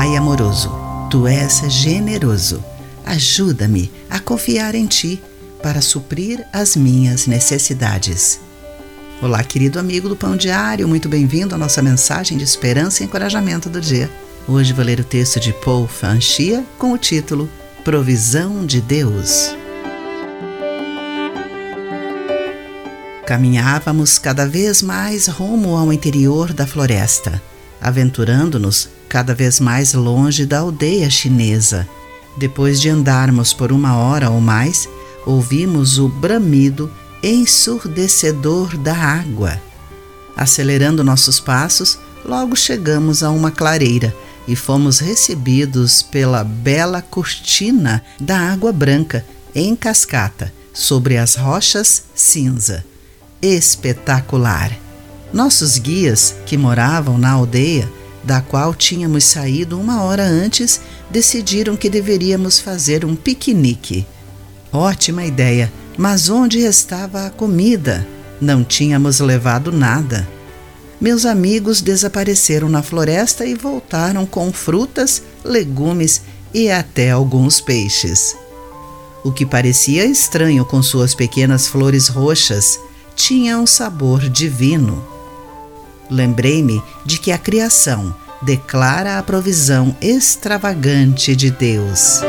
Pai amoroso, tu és generoso. Ajuda-me a confiar em ti para suprir as minhas necessidades. Olá, querido amigo do Pão Diário, muito bem-vindo à nossa mensagem de esperança e encorajamento do dia. Hoje vou ler o texto de Paul Fanchia com o título Provisão de Deus. Caminhávamos cada vez mais rumo ao interior da floresta, aventurando-nos cada vez mais longe da aldeia chinesa. Depois de andarmos por uma hora ou mais, ouvimos o bramido ensurdecedor da água. Acelerando nossos passos, logo chegamos a uma clareira e fomos recebidos pela bela cortina da água branca em cascata sobre as rochas cinza espetacular. Nossos guias, que moravam na aldeia, da qual tínhamos saído uma hora antes, decidiram que deveríamos fazer um piquenique. Ótima ideia, mas onde estava a comida? Não tínhamos levado nada. Meus amigos desapareceram na floresta e voltaram com frutas, legumes e até alguns peixes. O que parecia estranho com suas pequenas flores roxas tinha um sabor divino. Lembrei-me de que a criação declara a provisão extravagante de Deus.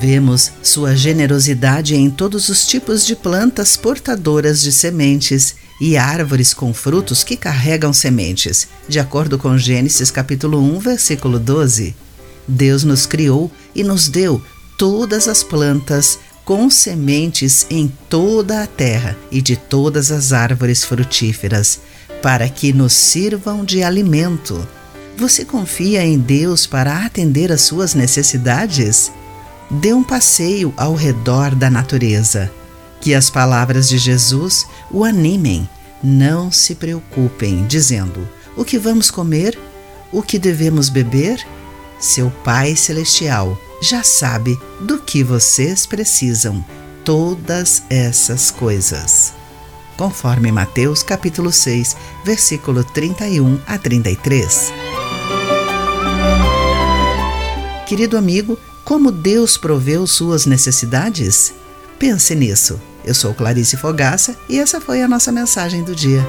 Vemos sua generosidade em todos os tipos de plantas portadoras de sementes e árvores com frutos que carregam sementes, de acordo com Gênesis capítulo 1, versículo 12. Deus nos criou e nos deu todas as plantas com sementes em toda a terra e de todas as árvores frutíferas, para que nos sirvam de alimento. Você confia em Deus para atender às suas necessidades? Dê um passeio ao redor da natureza. Que as palavras de Jesus o animem. Não se preocupem, dizendo: o que vamos comer? O que devemos beber? Seu Pai Celestial já sabe do que vocês precisam, todas essas coisas. Conforme Mateus capítulo 6, versículo 31 a 33. Querido amigo, como Deus proveu suas necessidades? Pense nisso. Eu sou Clarice Fogaça e essa foi a nossa mensagem do dia.